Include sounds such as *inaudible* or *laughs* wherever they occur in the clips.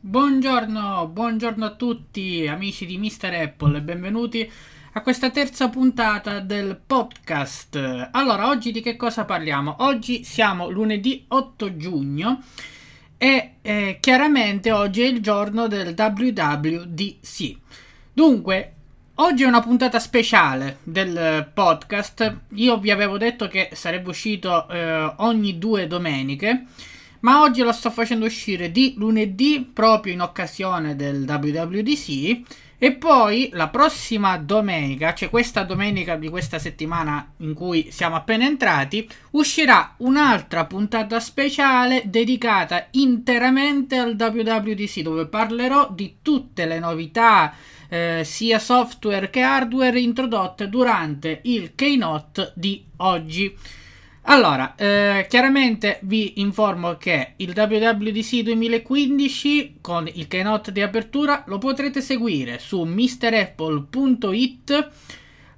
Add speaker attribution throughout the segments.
Speaker 1: Buongiorno, buongiorno a tutti amici di Mr. Apple e benvenuti a questa terza puntata del podcast. Allora, oggi di che cosa parliamo? Oggi siamo lunedì 8 giugno e eh, chiaramente oggi è il giorno del WWDC. Dunque, oggi è una puntata speciale del podcast. Io vi avevo detto che sarebbe uscito eh, ogni due domeniche ma oggi lo sto facendo uscire di lunedì proprio in occasione del WWDC e poi la prossima domenica, cioè questa domenica di questa settimana in cui siamo appena entrati, uscirà un'altra puntata speciale dedicata interamente al WWDC dove parlerò di tutte le novità eh, sia software che hardware introdotte durante il keynote di oggi. Allora, eh, chiaramente vi informo che il WWDC 2015 con il keynote di apertura lo potrete seguire su mrapple.it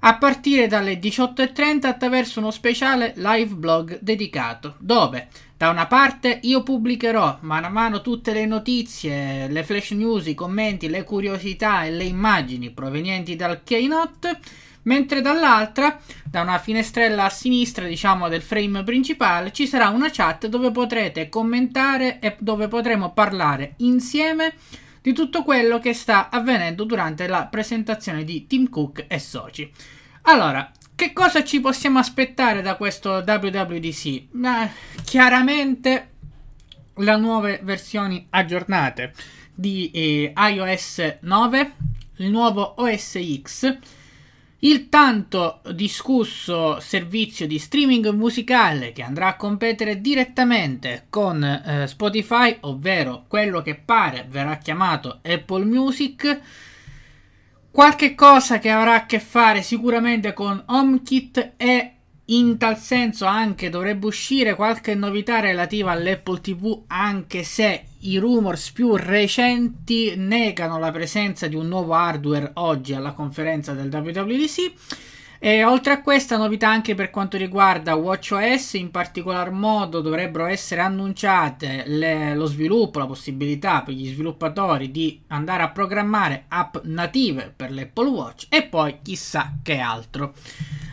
Speaker 1: a partire dalle 18.30 attraverso uno speciale live blog dedicato dove da una parte io pubblicherò mano a mano tutte le notizie, le flash news, i commenti, le curiosità e le immagini provenienti dal keynote mentre dall'altra, da una finestrella a sinistra, diciamo, del frame principale, ci sarà una chat dove potrete commentare e dove potremo parlare insieme di tutto quello che sta avvenendo durante la presentazione di Tim Cook e soci. Allora, che cosa ci possiamo aspettare da questo WWDC? Eh, chiaramente le nuove versioni aggiornate di eh, iOS 9, il nuovo OS X il tanto discusso servizio di streaming musicale che andrà a competere direttamente con eh, Spotify, ovvero quello che pare verrà chiamato Apple Music, qualche cosa che avrà a che fare sicuramente con HomeKit e in tal senso anche dovrebbe uscire qualche novità relativa all'Apple TV, anche se i rumors più recenti negano la presenza di un nuovo hardware oggi alla conferenza del WWDC. E oltre a questa novità anche per quanto riguarda WatchOS, in particolar modo dovrebbero essere annunciate le, lo sviluppo, la possibilità per gli sviluppatori di andare a programmare app native per l'Apple Watch e poi chissà che altro.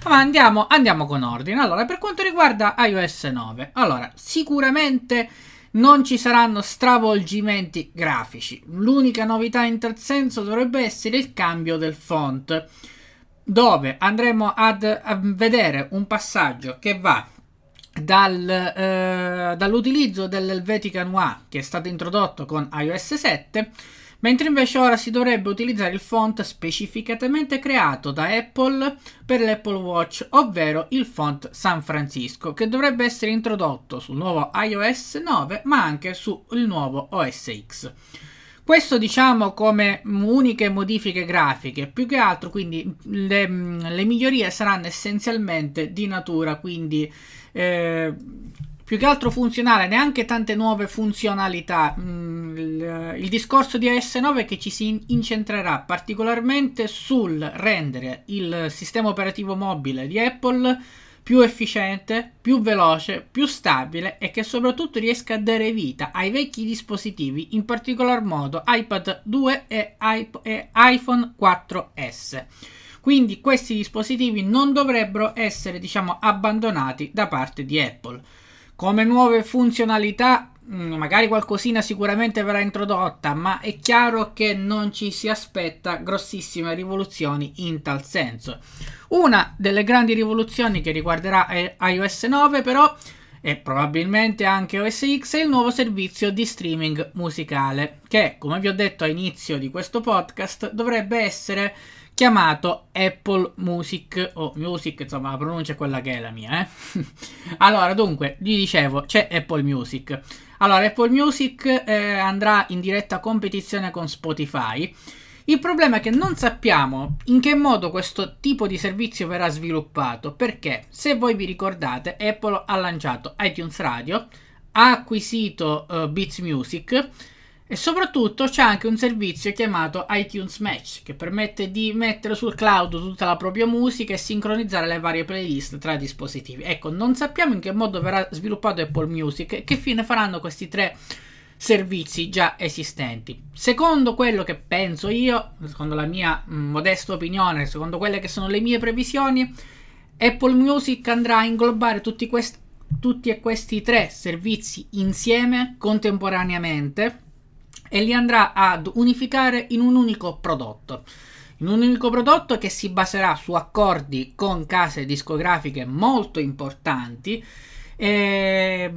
Speaker 1: Ma andiamo, andiamo con ordine. Allora, per quanto riguarda iOS 9, allora sicuramente non ci saranno stravolgimenti grafici. L'unica novità in tal senso dovrebbe essere il cambio del font dove andremo ad, a vedere un passaggio che va dal, eh, dall'utilizzo dell'Helvetica Noir che è stato introdotto con iOS 7 mentre invece ora si dovrebbe utilizzare il font specificatamente creato da Apple per l'Apple Watch, ovvero il font San Francisco, che dovrebbe essere introdotto sul nuovo iOS 9 ma anche sul nuovo OS X. Questo diciamo come uniche modifiche grafiche, più che altro quindi le, le migliorie saranno essenzialmente di natura, quindi eh, più che altro funzionale, neanche tante nuove funzionalità. Mm, il, discorso di iOS 9 è che ci si incentrerà particolarmente sul rendere il sistema operativo mobile di Apple più efficiente, più veloce, più stabile e che soprattutto riesca a dare vita ai vecchi dispositivi, in particolar modo iPad 2 e, e iPhone 4S. Quindi questi dispositivi non dovrebbero essere, diciamo, abbandonati da parte di Apple. Come nuove funzionalità Mm, magari qualcosina sicuramente verrà introdotta, ma è chiaro che non ci si aspetta grossissime rivoluzioni in tal senso. Una delle grandi rivoluzioni che riguarderà iOS 9 però e probabilmente anche OS X è il nuovo servizio di streaming musicale che, come vi ho detto a inizio di questo podcast, dovrebbe essere chiamato Apple Music o Music, insomma la pronuncia è quella che è la mia. Eh? *laughs* allora, dunque, vi dicevo, c'è Apple Music. Allora, Apple Music eh, andrà in diretta competizione con Spotify. Il problema è che non sappiamo in che modo questo tipo di servizio verrà sviluppato, perché se voi vi ricordate, Apple ha lanciato iTunes Radio, ha acquisito uh, Beats Music e soprattutto c'è anche un servizio chiamato iTunes Match che permette di mettere sul cloud tutta la propria musica e sincronizzare le varie playlist tra dispositivi. Ecco, non sappiamo in che modo verrà sviluppato Apple Music e che fine faranno questi tre servizi già esistenti. Secondo quello che penso io, secondo la mia mm, modesta opinione, secondo quelle che sono le mie previsioni, Apple Music andrà a inglobare tutti, questi, tutti questi tre servizi insieme contemporaneamente e li andrà ad unificare in un unico prodotto. In un unico prodotto che si baserà su accordi con case discografiche molto importanti eh,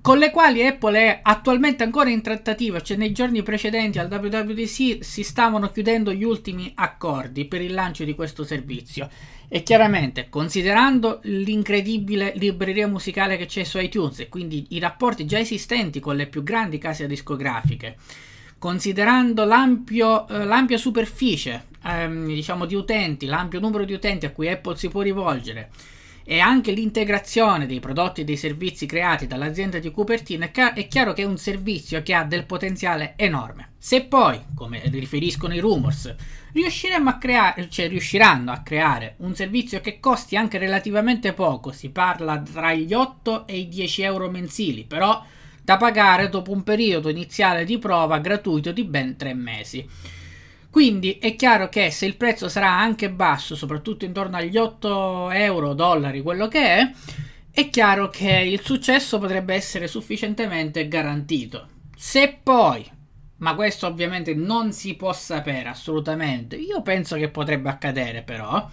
Speaker 1: con le quali Apple è attualmente ancora in trattativa, cioè nei giorni precedenti al WWDC si stavano chiudendo gli ultimi accordi per il lancio di questo servizio. E chiaramente, considerando l'incredibile libreria musicale che c'è su iTunes e quindi i rapporti già esistenti con le più grandi case discografiche, considerando l'ampio, eh, l'ampia superficie ehm, diciamo di utenti, l'ampio numero di utenti a cui Apple si può rivolgere, e anche l'integrazione dei prodotti e dei servizi creati dall'azienda di Cupertino, è, chiaro che è un servizio che ha del potenziale enorme. Se poi, come riferiscono i rumors, riusciremo a creare, cioè riusciranno a creare un servizio che costi anche relativamente poco, si parla tra gli 8 e i 10 euro mensili, però da pagare dopo un periodo iniziale di prova gratuito di ben 3 mesi. Quindi è chiaro che se il prezzo sarà anche basso, soprattutto intorno agli 8 euro, dollari, quello che è, è chiaro che il successo potrebbe essere sufficientemente garantito. Se poi, ma questo ovviamente non si può sapere assolutamente, io penso che potrebbe accadere però,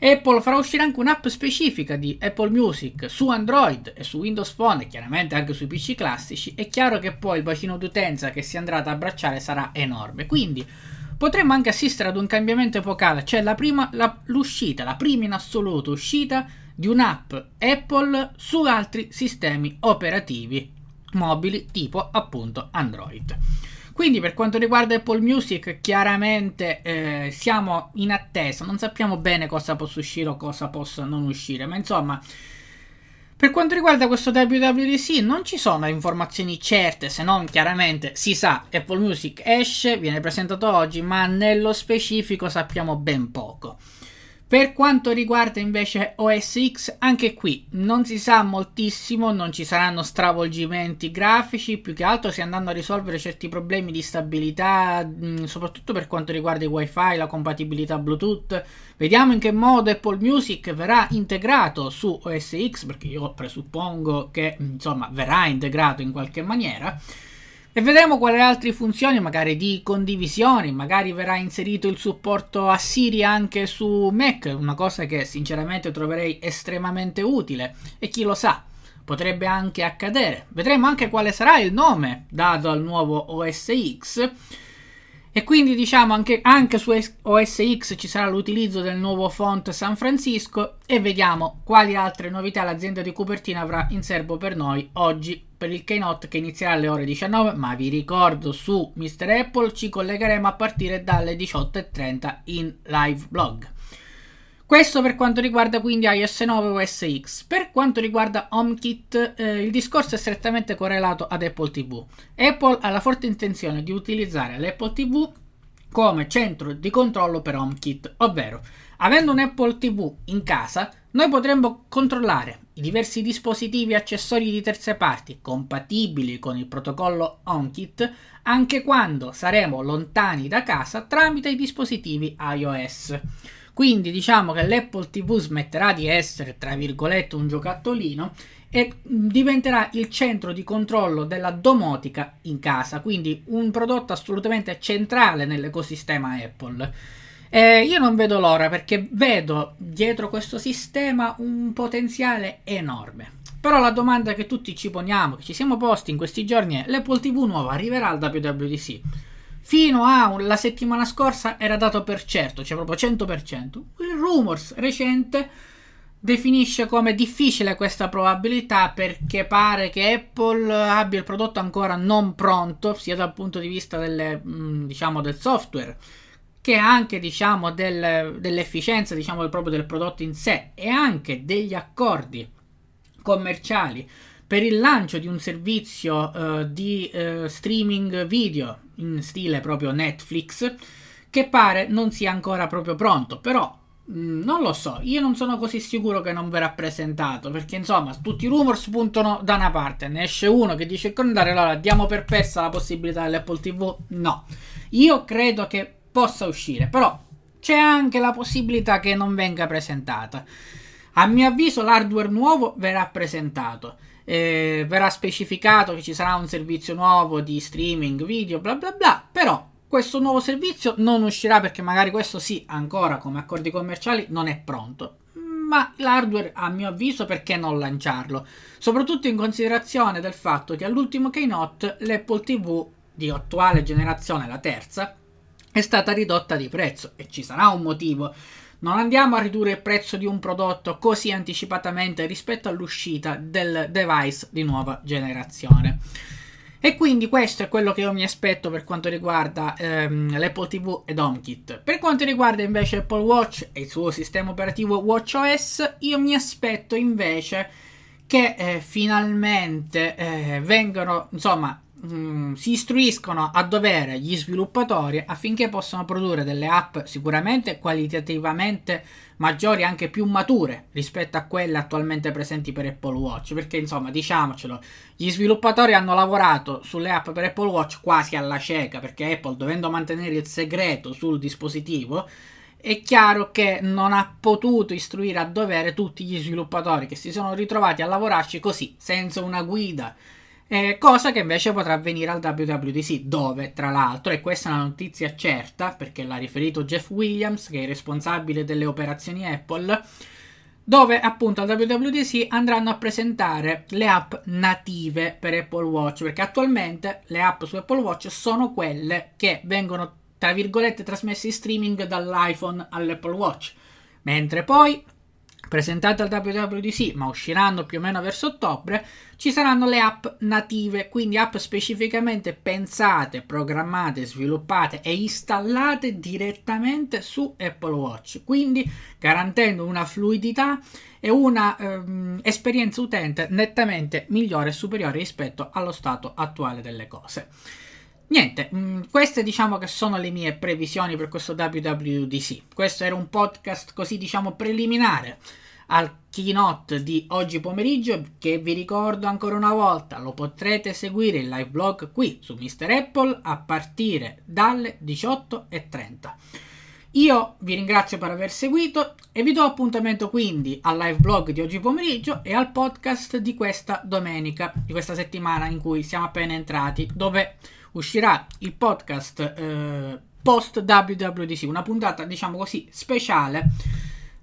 Speaker 1: Apple farà uscire anche un'app specifica di Apple Music su Android e su Windows Phone e chiaramente anche sui PC classici, è chiaro che poi il bacino d'utenza che si andrà ad abbracciare sarà enorme. Quindi potremmo anche assistere ad un cambiamento epocale, cioè la prima, la, l'uscita, la prima in assoluto uscita di un'app Apple su altri sistemi operativi mobili tipo appunto Android. Quindi per quanto riguarda Apple Music chiaramente eh, siamo in attesa, non sappiamo bene cosa possa uscire o cosa possa non uscire, ma insomma per quanto riguarda questo WWDC non ci sono informazioni certe, se non chiaramente si sa Apple Music esce, viene presentato oggi, ma nello specifico sappiamo ben poco. Per quanto riguarda invece OS X, anche qui non si sa moltissimo, non ci saranno stravolgimenti grafici, più che altro si andranno a risolvere certi problemi di stabilità, mm, soprattutto per quanto riguarda i wifi, la compatibilità Bluetooth. Vediamo in che modo Apple Music verrà integrato su OS X, perché io presuppongo che insomma verrà integrato in qualche maniera. E vedremo quali altre funzioni, magari di condivisione, magari verrà inserito il supporto a Siri anche su Mac, una cosa che sinceramente troverei estremamente utile. E chi lo sa, potrebbe anche accadere. Vedremo anche quale sarà il nome dato al nuovo OS X e quindi diciamo anche, anche su OS X ci sarà l'utilizzo del nuovo font San Francisco e vediamo quali altre novità l'azienda di Cupertino avrà in serbo per noi oggi per il keynote che inizierà alle ore 19 ma vi ricordo su Mr. Apple ci collegheremo a partire dalle 18.30 in live blog. Questo per quanto riguarda quindi iOS 9 e OS X. Per quanto riguarda HomeKit, eh, il discorso è strettamente correlato ad Apple TV. Apple ha la forte intenzione di utilizzare l'Apple TV come centro di controllo per HomeKit, ovvero avendo un Apple TV in casa, noi potremmo controllare i diversi dispositivi e accessori di terze parti compatibili con il protocollo HomeKit anche quando saremo lontani da casa tramite i dispositivi iOS. Quindi diciamo che l'Apple TV smetterà di essere, tra virgolette, un giocattolino e diventerà il centro di controllo della domotica in casa, quindi un prodotto assolutamente centrale nell'ecosistema Apple. Eh, io non vedo l'ora perché vedo dietro questo sistema un potenziale enorme. Però la domanda che tutti ci poniamo, che ci siamo posti in questi giorni è: l'Apple TV nuova arriverà al WWDC? Fino alla settimana scorsa era dato per certo, cioè proprio 100%. Il rumors recente definisce come difficile questa probabilità perché pare che Apple abbia il prodotto ancora non pronto, sia dal punto di vista delle, mm, diciamo, del software che anche diciamo, del, dell'efficienza diciamo, proprio del prodotto in sé e anche degli accordi commerciali per il lancio di un servizio uh, di uh, streaming video in stile proprio Netflix che pare non sia ancora proprio pronto, però Mm, non lo so, io non sono così sicuro che non verrà presentato, perché insomma tutti i rumors puntano da una parte, ne esce uno che dice che andare allora diamo per persa la possibilità dell'Apple TV, no, io credo che possa uscire, però c'è anche la possibilità che non venga presentata. A mio avviso l'hardware nuovo verrà presentato, eh, verrà specificato che ci sarà un servizio nuovo di streaming video, bla bla bla, però questo nuovo servizio non uscirà perché magari questo sì, ancora come accordi commerciali non è pronto. Ma l'hardware, a mio avviso, perché non lanciarlo? Soprattutto in considerazione del fatto che all'ultimo keynote l'Apple TV di attuale generazione, la terza, è stata ridotta di prezzo e ci sarà un motivo. Non andiamo a ridurre il prezzo di un prodotto così anticipatamente rispetto all'uscita del device di nuova generazione. E quindi questo è quello che io mi aspetto per quanto riguarda ehm, l'Apple TV ed HomeKit. Per quanto riguarda invece Apple Watch e il suo sistema operativo WatchOS, io mi aspetto invece che eh, finalmente eh, vengano, insomma, Mm, si istruiscono a dovere gli sviluppatori affinché possano produrre delle app sicuramente qualitativamente maggiori, anche più mature rispetto a quelle attualmente presenti per Apple Watch. Perché insomma, diciamocelo, gli sviluppatori hanno lavorato sulle app per Apple Watch quasi alla cieca, perché Apple, dovendo mantenere il segreto sul dispositivo, è chiaro che non ha potuto istruire a dovere tutti gli sviluppatori che si sono ritrovati a lavorarci così, senza una guida eh, cosa che invece potrà avvenire al WWDC, dove tra l'altro, e questa è una notizia certa perché l'ha riferito Jeff Williams, che è il responsabile delle operazioni Apple, dove appunto al WWDC andranno a presentare le app native per Apple Watch, perché attualmente le app su Apple Watch sono quelle che vengono tra virgolette trasmesse in streaming dall'iPhone all'Apple Watch, mentre poi presentate al WWDC, ma usciranno più o meno verso ottobre, ci saranno le app native, quindi app specificamente pensate, programmate, sviluppate e installate direttamente su Apple Watch, quindi garantendo una fluidità e una ehm, esperienza utente nettamente migliore e superiore rispetto allo stato attuale delle cose. Niente, mm, queste diciamo che sono le mie previsioni per questo WWDC. Questo era un podcast così diciamo preliminare al keynote di oggi pomeriggio che vi ricordo ancora una volta lo potrete seguire in live blog qui su Mr. Apple a partire dalle 18.30. Io vi ringrazio per aver seguito e vi do appuntamento quindi al live blog di oggi pomeriggio e al podcast di questa domenica, di questa settimana in cui siamo appena entrati, dove uscirà il podcast eh, post WWDC, una puntata diciamo così speciale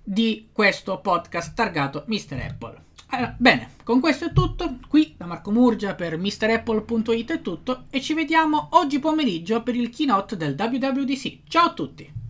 Speaker 1: di questo podcast targato Mr. Apple. Allora, bene, con questo è tutto. Qui da Marco Murgia per MrApple.it è tutto e ci vediamo oggi pomeriggio per il keynote del WWDC. Ciao a tutti!